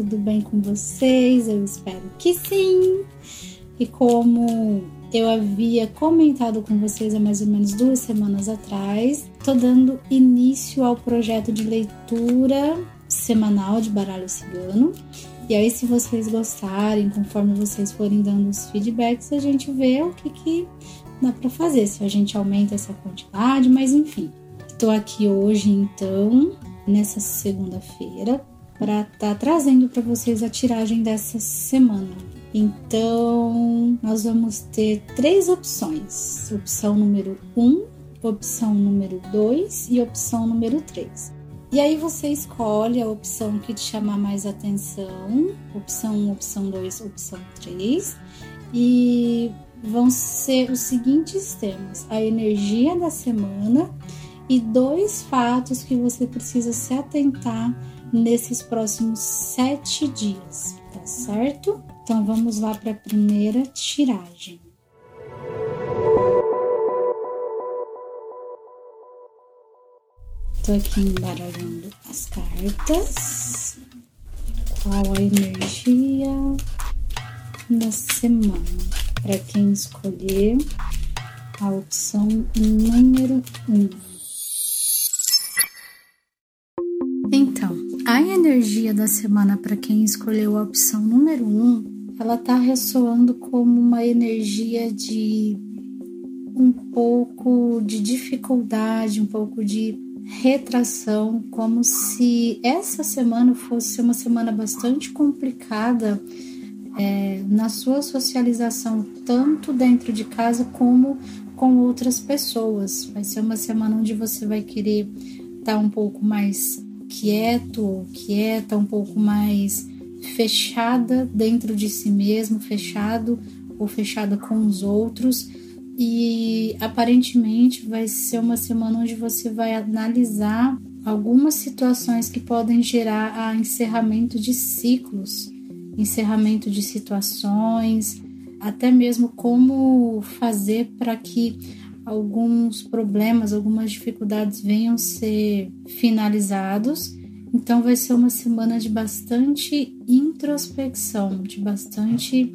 tudo bem com vocês? Eu espero que sim. E como eu havia comentado com vocês há mais ou menos duas semanas atrás, tô dando início ao projeto de leitura semanal de baralho cigano. E aí, se vocês gostarem, conforme vocês forem dando os feedbacks, a gente vê o que, que dá para fazer, se a gente aumenta essa quantidade, mas enfim. Estou aqui hoje, então, nessa segunda-feira, para estar tá trazendo para vocês a tiragem dessa semana. Então, nós vamos ter três opções: opção número 1, um, opção número 2 e opção número 3. E aí você escolhe a opção que te chamar mais atenção, opção 1, opção 2, opção 3, e vão ser os seguintes temas: a energia da semana e dois fatos que você precisa se atentar nesses próximos sete dias, tá certo? Então vamos lá para a primeira tiragem. Tô aqui embaralhando as cartas. Qual a energia da semana? Para quem escolher a opção número 1. Um. Energia da semana para quem escolheu a opção número 1, um, ela tá ressoando como uma energia de um pouco de dificuldade, um pouco de retração, como se essa semana fosse uma semana bastante complicada é, na sua socialização, tanto dentro de casa como com outras pessoas. Vai ser uma semana onde você vai querer estar tá um pouco mais quieto, quieta, um pouco mais fechada dentro de si mesmo, fechado ou fechada com os outros. E aparentemente vai ser uma semana onde você vai analisar algumas situações que podem gerar a encerramento de ciclos, encerramento de situações, até mesmo como fazer para que alguns problemas, algumas dificuldades venham ser finalizados. Então vai ser uma semana de bastante introspecção, de bastante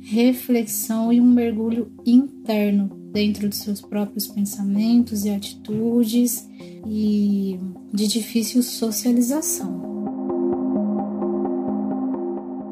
reflexão e um mergulho interno dentro de seus próprios pensamentos e atitudes e de difícil socialização.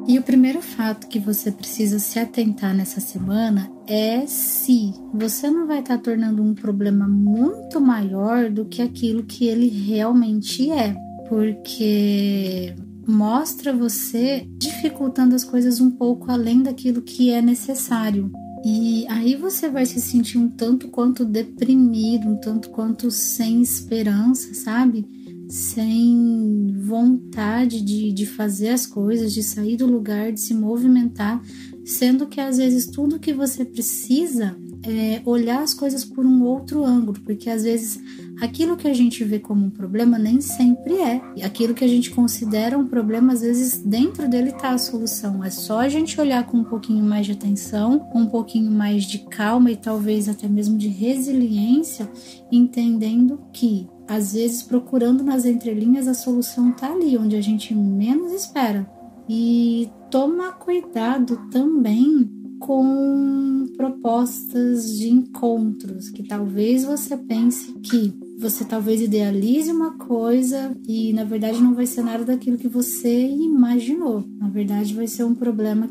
E o primeiro fato que você precisa se atentar nessa semana é se você não vai estar tornando um problema muito maior do que aquilo que ele realmente é. Porque mostra você dificultando as coisas um pouco além daquilo que é necessário. E aí você vai se sentir um tanto quanto deprimido, um tanto quanto sem esperança, sabe? Sem vontade de, de fazer as coisas, de sair do lugar, de se movimentar, sendo que às vezes tudo que você precisa é olhar as coisas por um outro ângulo, porque às vezes aquilo que a gente vê como um problema nem sempre é. E aquilo que a gente considera um problema, às vezes dentro dele está a solução. É só a gente olhar com um pouquinho mais de atenção, um pouquinho mais de calma e talvez até mesmo de resiliência, entendendo que às vezes procurando nas entrelinhas a solução está ali, onde a gente menos espera. E toma cuidado também com propostas de encontros, que talvez você pense que você talvez idealize uma coisa e na verdade não vai ser nada daquilo que você imaginou. Na verdade, vai ser um problema,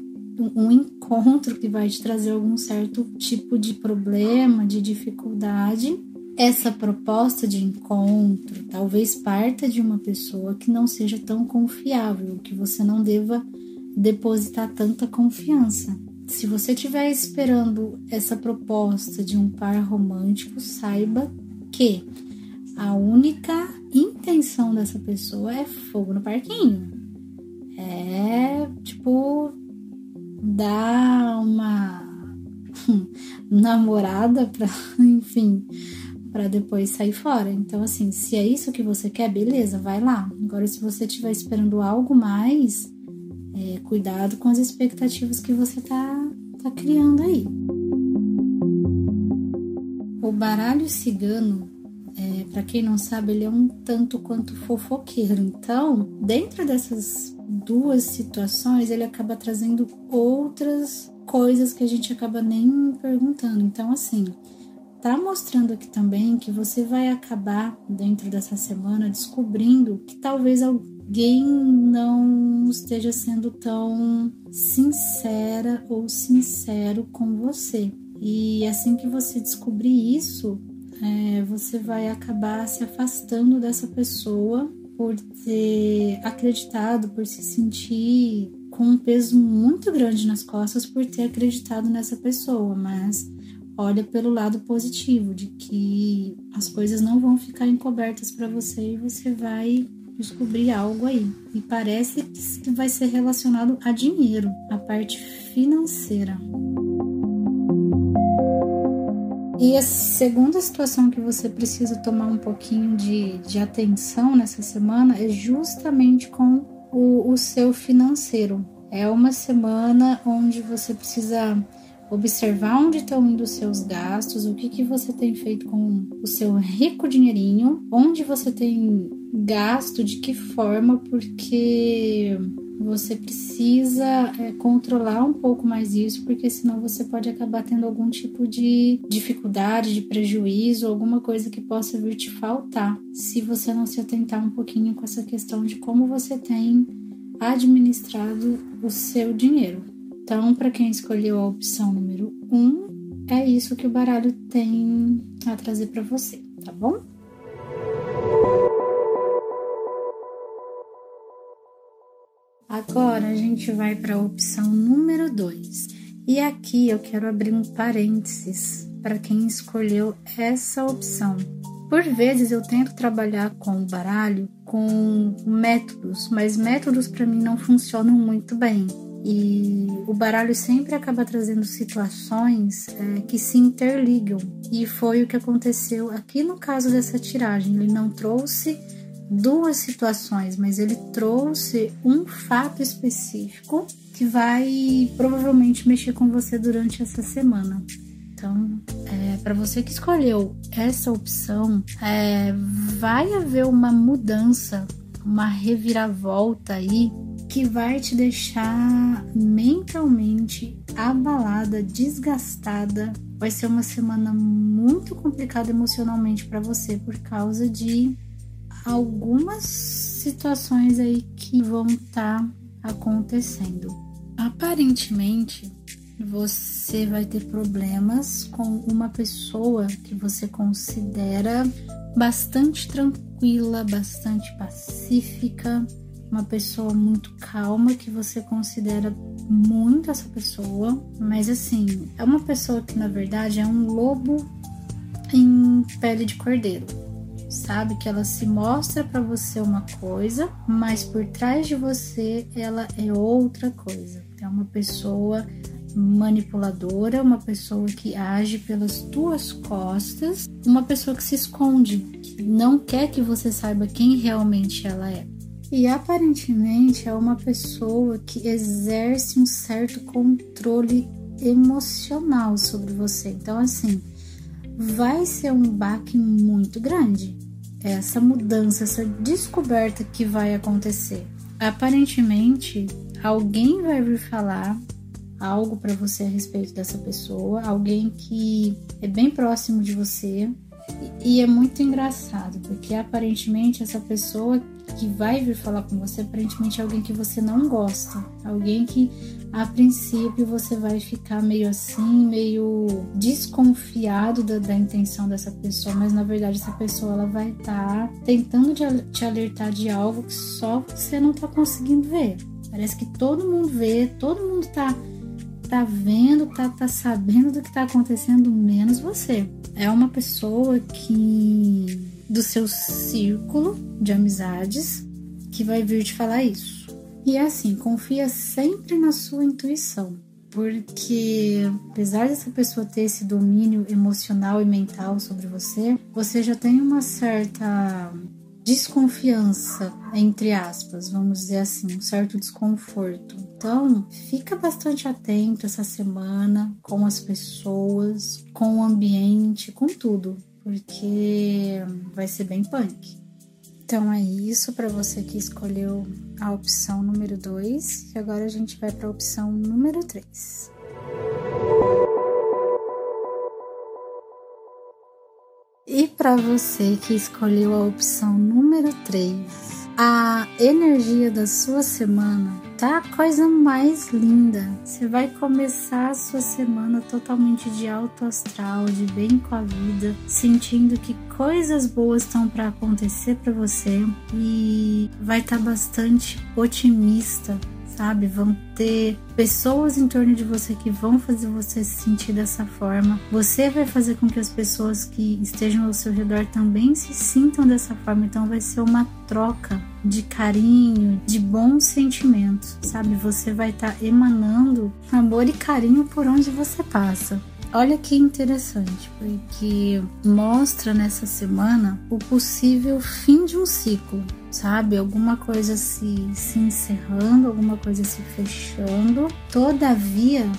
um encontro que vai te trazer algum certo tipo de problema, de dificuldade. Essa proposta de encontro talvez parta de uma pessoa que não seja tão confiável, que você não deva depositar tanta confiança. Se você estiver esperando essa proposta de um par romântico, saiba que a única intenção dessa pessoa é fogo no parquinho. É tipo dar uma namorada para, enfim, para depois sair fora. Então, assim, se é isso que você quer, beleza, vai lá. Agora, se você estiver esperando algo mais, é, cuidado com as expectativas que você tá, tá criando aí. O baralho cigano é, para quem não sabe, ele é um tanto quanto fofoqueiro. Então, dentro dessas duas situações, ele acaba trazendo outras coisas que a gente acaba nem perguntando. Então, assim, tá mostrando aqui também que você vai acabar dentro dessa semana descobrindo que talvez alguém não esteja sendo tão sincera ou sincero com você. E assim que você descobrir isso, é, você vai acabar se afastando dessa pessoa por ter acreditado, por se sentir com um peso muito grande nas costas por ter acreditado nessa pessoa, mas olha pelo lado positivo de que as coisas não vão ficar encobertas para você e você vai descobrir algo aí. E parece que vai ser relacionado a dinheiro, a parte financeira. E a segunda situação que você precisa tomar um pouquinho de, de atenção nessa semana é justamente com o, o seu financeiro. É uma semana onde você precisa observar onde estão indo os seus gastos, o que, que você tem feito com o seu rico dinheirinho, onde você tem gasto, de que forma, porque você precisa é, controlar um pouco mais isso, porque senão você pode acabar tendo algum tipo de dificuldade, de prejuízo, alguma coisa que possa vir te faltar, se você não se atentar um pouquinho com essa questão de como você tem administrado o seu dinheiro. Então, para quem escolheu a opção número 1, um, é isso que o baralho tem a trazer para você, tá bom? Agora a gente vai para a opção número 2. E aqui eu quero abrir um parênteses para quem escolheu essa opção. Por vezes eu tento trabalhar com o baralho com métodos, mas métodos para mim não funcionam muito bem. E o baralho sempre acaba trazendo situações é, que se interligam. E foi o que aconteceu aqui no caso dessa tiragem. Ele não trouxe duas situações, mas ele trouxe um fato específico que vai provavelmente mexer com você durante essa semana. Então, é, para você que escolheu essa opção, é, vai haver uma mudança, uma reviravolta aí que vai te deixar mentalmente abalada, desgastada. Vai ser uma semana muito complicada emocionalmente para você por causa de algumas situações aí que vão estar tá acontecendo. Aparentemente, você vai ter problemas com uma pessoa que você considera bastante tranquila, bastante pacífica, uma pessoa muito calma que você considera muito essa pessoa, mas assim, é uma pessoa que na verdade é um lobo em pele de cordeiro sabe que ela se mostra para você uma coisa, mas por trás de você ela é outra coisa. É uma pessoa manipuladora, uma pessoa que age pelas tuas costas, uma pessoa que se esconde, que não quer que você saiba quem realmente ela é. E aparentemente é uma pessoa que exerce um certo controle emocional sobre você. Então, assim, vai ser um baque muito grande. Essa mudança, essa descoberta que vai acontecer. Aparentemente, alguém vai vir falar algo para você a respeito dessa pessoa, alguém que é bem próximo de você. E é muito engraçado, porque aparentemente essa pessoa que vai vir falar com você, aparentemente é alguém que você não gosta, alguém que a princípio você vai ficar meio assim, meio desconfiado da, da intenção dessa pessoa, mas na verdade essa pessoa ela vai estar tá tentando te alertar de algo que só você não tá conseguindo ver. Parece que todo mundo vê, todo mundo tá tá vendo, tá, tá sabendo do que tá acontecendo, menos você. É uma pessoa que do seu círculo de amizades que vai vir te falar isso. E é assim, confia sempre na sua intuição, porque apesar dessa pessoa ter esse domínio emocional e mental sobre você, você já tem uma certa desconfiança, entre aspas, vamos dizer assim, um certo desconforto. Então, fica bastante atento essa semana com as pessoas, com o ambiente, com tudo, porque vai ser bem punk. Então é isso para você que escolheu a opção número 2 e agora a gente vai para a opção número 3. E para você que escolheu a opção número 3, a energia da sua semana tá a coisa mais linda. Você vai começar a sua semana totalmente de alto astral, de bem com a vida, sentindo que coisas boas estão para acontecer para você e vai estar tá bastante otimista sabe? Vão ter pessoas em torno de você que vão fazer você se sentir dessa forma. Você vai fazer com que as pessoas que estejam ao seu redor também se sintam dessa forma. Então vai ser uma troca de carinho, de bons sentimentos, sabe? Você vai estar tá emanando amor e carinho por onde você passa. Olha que interessante, porque mostra nessa semana o possível fim de um ciclo, sabe? Alguma coisa se, se encerrando, alguma coisa se fechando. Todavia,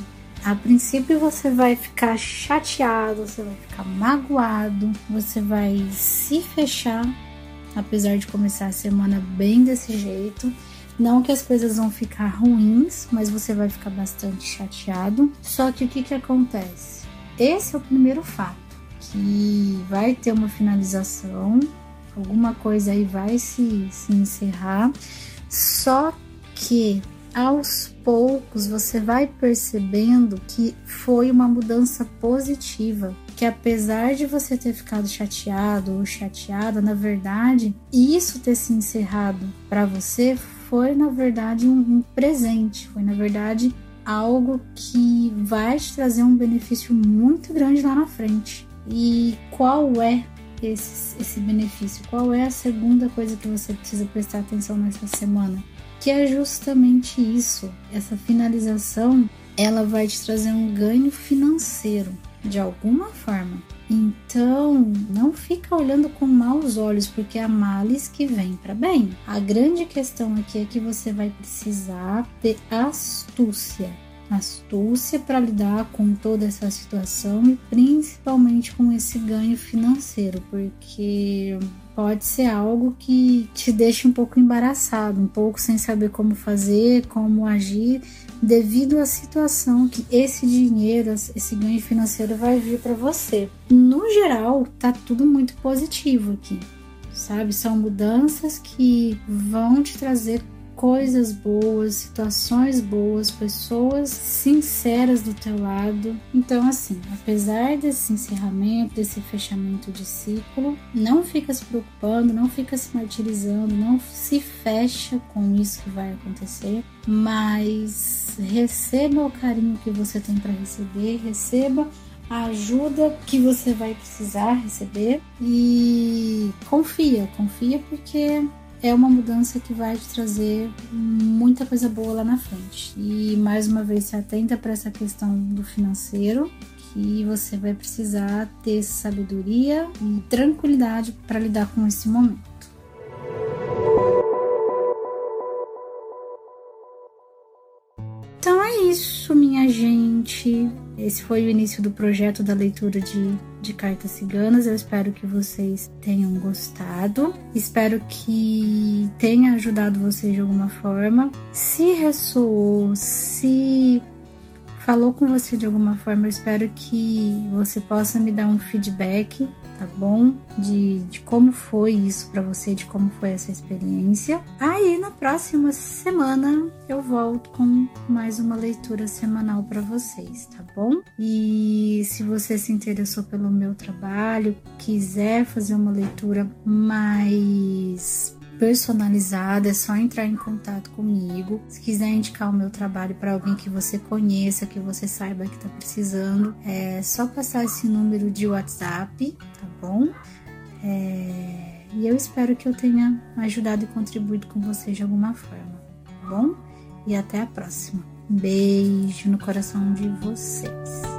a princípio você vai ficar chateado, você vai ficar magoado, você vai se fechar, apesar de começar a semana bem desse jeito. Não que as coisas vão ficar ruins, mas você vai ficar bastante chateado. Só que o que, que acontece? Esse é o primeiro fato, que vai ter uma finalização, alguma coisa aí vai se, se encerrar, só que aos poucos você vai percebendo que foi uma mudança positiva, que apesar de você ter ficado chateado ou chateada, na verdade, isso ter se encerrado para você foi na verdade um, um presente, foi na verdade algo que vai te trazer um benefício muito grande lá na frente. E qual é esse, esse benefício? Qual é a segunda coisa que você precisa prestar atenção nessa semana? Que é justamente isso. Essa finalização, ela vai te trazer um ganho financeiro de alguma forma. Então, não fica olhando com maus olhos, porque há males que vem para bem. A grande questão aqui é que você vai precisar ter astúcia. Astúcia para lidar com toda essa situação e principalmente com esse ganho financeiro, porque pode ser algo que te deixe um pouco embaraçado, um pouco sem saber como fazer, como agir, devido à situação que esse dinheiro, esse ganho financeiro vai vir para você. No geral, tá tudo muito positivo aqui, sabe? São mudanças que vão te trazer coisas boas, situações boas, pessoas sinceras do teu lado. Então, assim, apesar desse encerramento, desse fechamento de ciclo, não fica se preocupando, não fica se martirizando, não se fecha com isso que vai acontecer, mas receba o carinho que você tem para receber, receba a ajuda que você vai precisar receber e confia, confia porque é uma mudança que vai te trazer muita coisa boa lá na frente. E mais uma vez se atenta para essa questão do financeiro, que você vai precisar ter sabedoria e tranquilidade para lidar com esse momento. Então é isso, minha gente. Esse foi o início do projeto da leitura de, de cartas ciganas. Eu espero que vocês tenham gostado. Espero que tenha ajudado vocês de alguma forma. Se ressoou, se falou com você de alguma forma, eu espero que você possa me dar um feedback tá bom? De, de como foi isso para você, de como foi essa experiência. Aí na próxima semana eu volto com mais uma leitura semanal para vocês, tá bom? E se você se interessou pelo meu trabalho, quiser fazer uma leitura mais personalizada, é só entrar em contato comigo. Se quiser indicar o meu trabalho para alguém que você conheça, que você saiba que está precisando, é só passar esse número de WhatsApp, tá bom? É... E eu espero que eu tenha ajudado e contribuído com vocês de alguma forma, tá bom? E até a próxima. Beijo no coração de vocês.